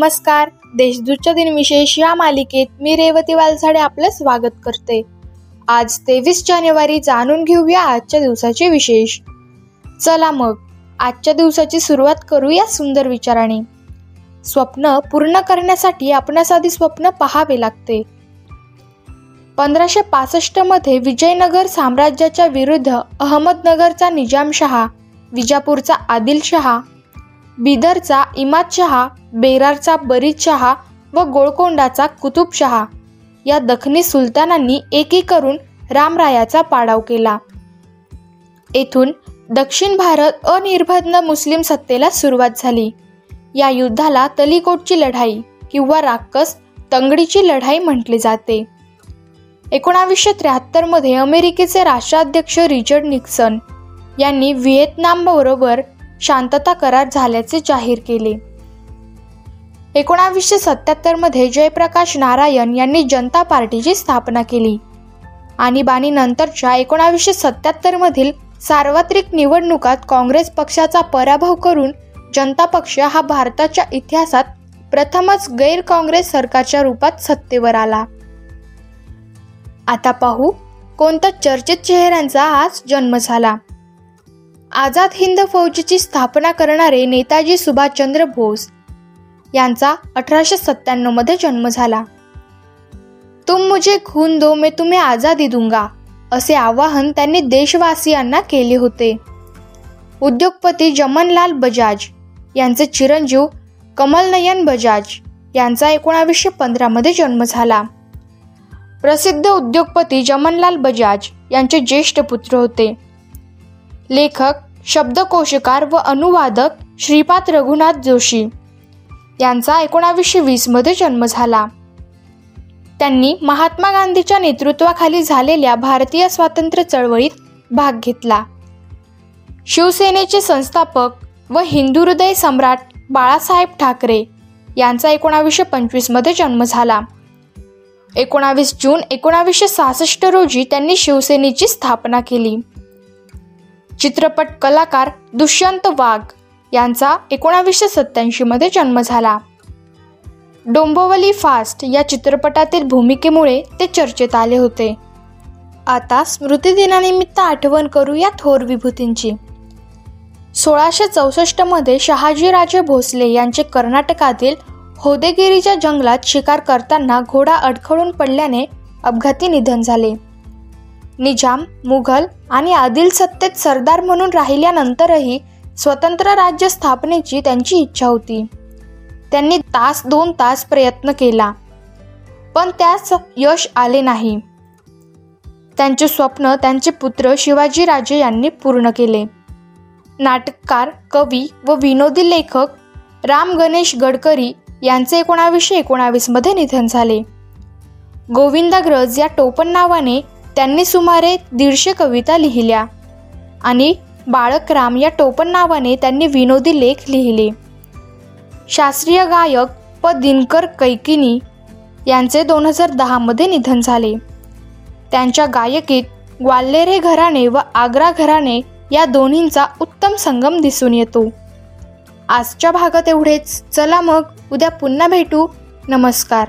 नमस्कार. देशदूतच्या दिनविशेष या मालिकेत मी रेवती वालसाडे आपलं स्वागत करते. आज तेवीस जानेवारी जाणून घेऊया आजच्या दिवसाचे विशेष. चला मग आजच्या दिवसाची सुरुवात करूया सुंदर विचाराने. स्वप्न पूर्ण करण्यासाठी आपणास आधी स्वप्न पहावे लागते. पंधराशे पासष्टमध्ये विजयनगर साम्राज्याच्या विरुद्ध अहमदनगरचा निजामशहा विजापूरचा आदिलशहा बिदरचा इमाद शहा बेरारचा बरीद शहा व गोळकोंडाचा कुतुबशहा या दखनी सुलतानांनी एकी करून रामरायाचा पाडाव केला. येथून दक्षिण भारत अनिर्बंध मुस्लिम सत्तेला सुरुवात झाली. या युद्धाला तलिकोटची लढाई किंवा राक्कस तंगडीची लढाई म्हटले जाते. एकोणावीसशे त्र्याहत्तरमध्ये अमेरिकेचे राष्ट्राध्यक्ष रिचर्ड निक्सन यांनी व्हिएतनामबरोबर शांतता करार झाल्याचे जाहीर केले. एकोणावीसशे सत्याहत्तरमध्ये जयप्रकाश नारायण यांनी जनता पार्टीची स्थापना केली. आणीबाणी नंतरच्या एकोणावीसशे सत्याहत्तरमधील सार्वत्रिक निवडणुकात काँग्रेस पक्षाचा पराभव करून जनता पक्ष हा भारताच्या इतिहासात प्रथमच गैर काँग्रेस सरकारच्या रूपात सत्तेवर आला. आता पाहू कोणत्या चर्चित चेहऱ्यांचा आज जन्म झाला. आझाद हिंद फौजची स्थापना करणारे नेताजी सुभाषचंद्र बोस यांचा अठराशे सत्त्याण्णवमध्ये जन्म झाला. तुम मुझे खून दो मैं तुम्हें आझादी दूंगा असे आवाहन त्यांनी देशवासियांना केले होते. उद्योगपती जमनलाल बजाज यांचे चिरंजीव कमलनयन बजाज यांचा एकोणावीसशे पंधरामध्ये जन्म झाला. प्रसिद्ध उद्योगपती जमनलाल बजाज यांचे ज्येष्ठ पुत्र होते. लेखक शब्दकोशकार व अनुवादक श्रीपाद रघुनाथ जोशी. यांचा एकोणावीसशे वीसमध्ये जन्म झाला. त्यांनी महात्मा गांधीच्या नेतृत्वाखाली झालेल्या भारतीय स्वातंत्र्य चळवळीत भाग घेतला. शिवसेनेचे संस्थापक व हिंदू हृदय सम्राट बाळासाहेब ठाकरे यांचा एकोणावीसशे पंचवीसमध्ये जन्म झाला. एकोणावीस जून एकोणावीसशे सहासष्ट रोजी त्यांनी शिवसेनेची स्थापना केली. चित्रपट कलाकार दुष्यंत वाघ यांचा एकोणावीसशे सत्त्याऐंशीमध्ये जन्म झाला. डोंबोवली फास्ट या चित्रपटातील भूमिकेमुळे ते चर्चेत आले होते. आता स्मृतिदिनानिमित्त आठवण करूया थोर विभूतींची. सोळाशे चौसष्टमध्ये शहाजीराजे भोसले यांचे कर्नाटकातील होदेगिरीच्या जंगलात शिकार करताना घोडा अडखळून पडल्याने अपघाती निधन झाले. निजाम मुघल आणि आदिल सत्तेत सरदार म्हणून राहिल्यानंतरही स्वतंत्र राज्य स्थापनेची त्यांची इच्छा होती. त्यांनी तास दोन तास प्रयत्न केला पण त्यास यश आले नाही. त्यांचे स्वप्न त्यांचे पुत्र शिवाजीराजे यांनी पूर्ण केले. नाटककार कवी व विनोदी लेखक राम गणेश गडकरी यांचे एकोणावीसशे एकोणावीसमध्ये निधन झाले. गोविंदाग्रज या टोपण नावाने त्यांनी सुमारे दीडशे कविता लिहिल्या आणि बाळकराम या टोपण नावाने त्यांनी विनोदी लेख लिहिले. शास्त्रीय गायक प. दिनकर कैकिनी यांचे दोन हजार दहामध्ये निधन झाले. त्यांच्या गायकीत ग्वाल्हेरे घराणे व आग्रा घराणे या दोन्हींचा उत्तम संगम दिसून येतो. आजच्या भागात एवढेच. चला मग उद्या पुन्हा भेटू. नमस्कार.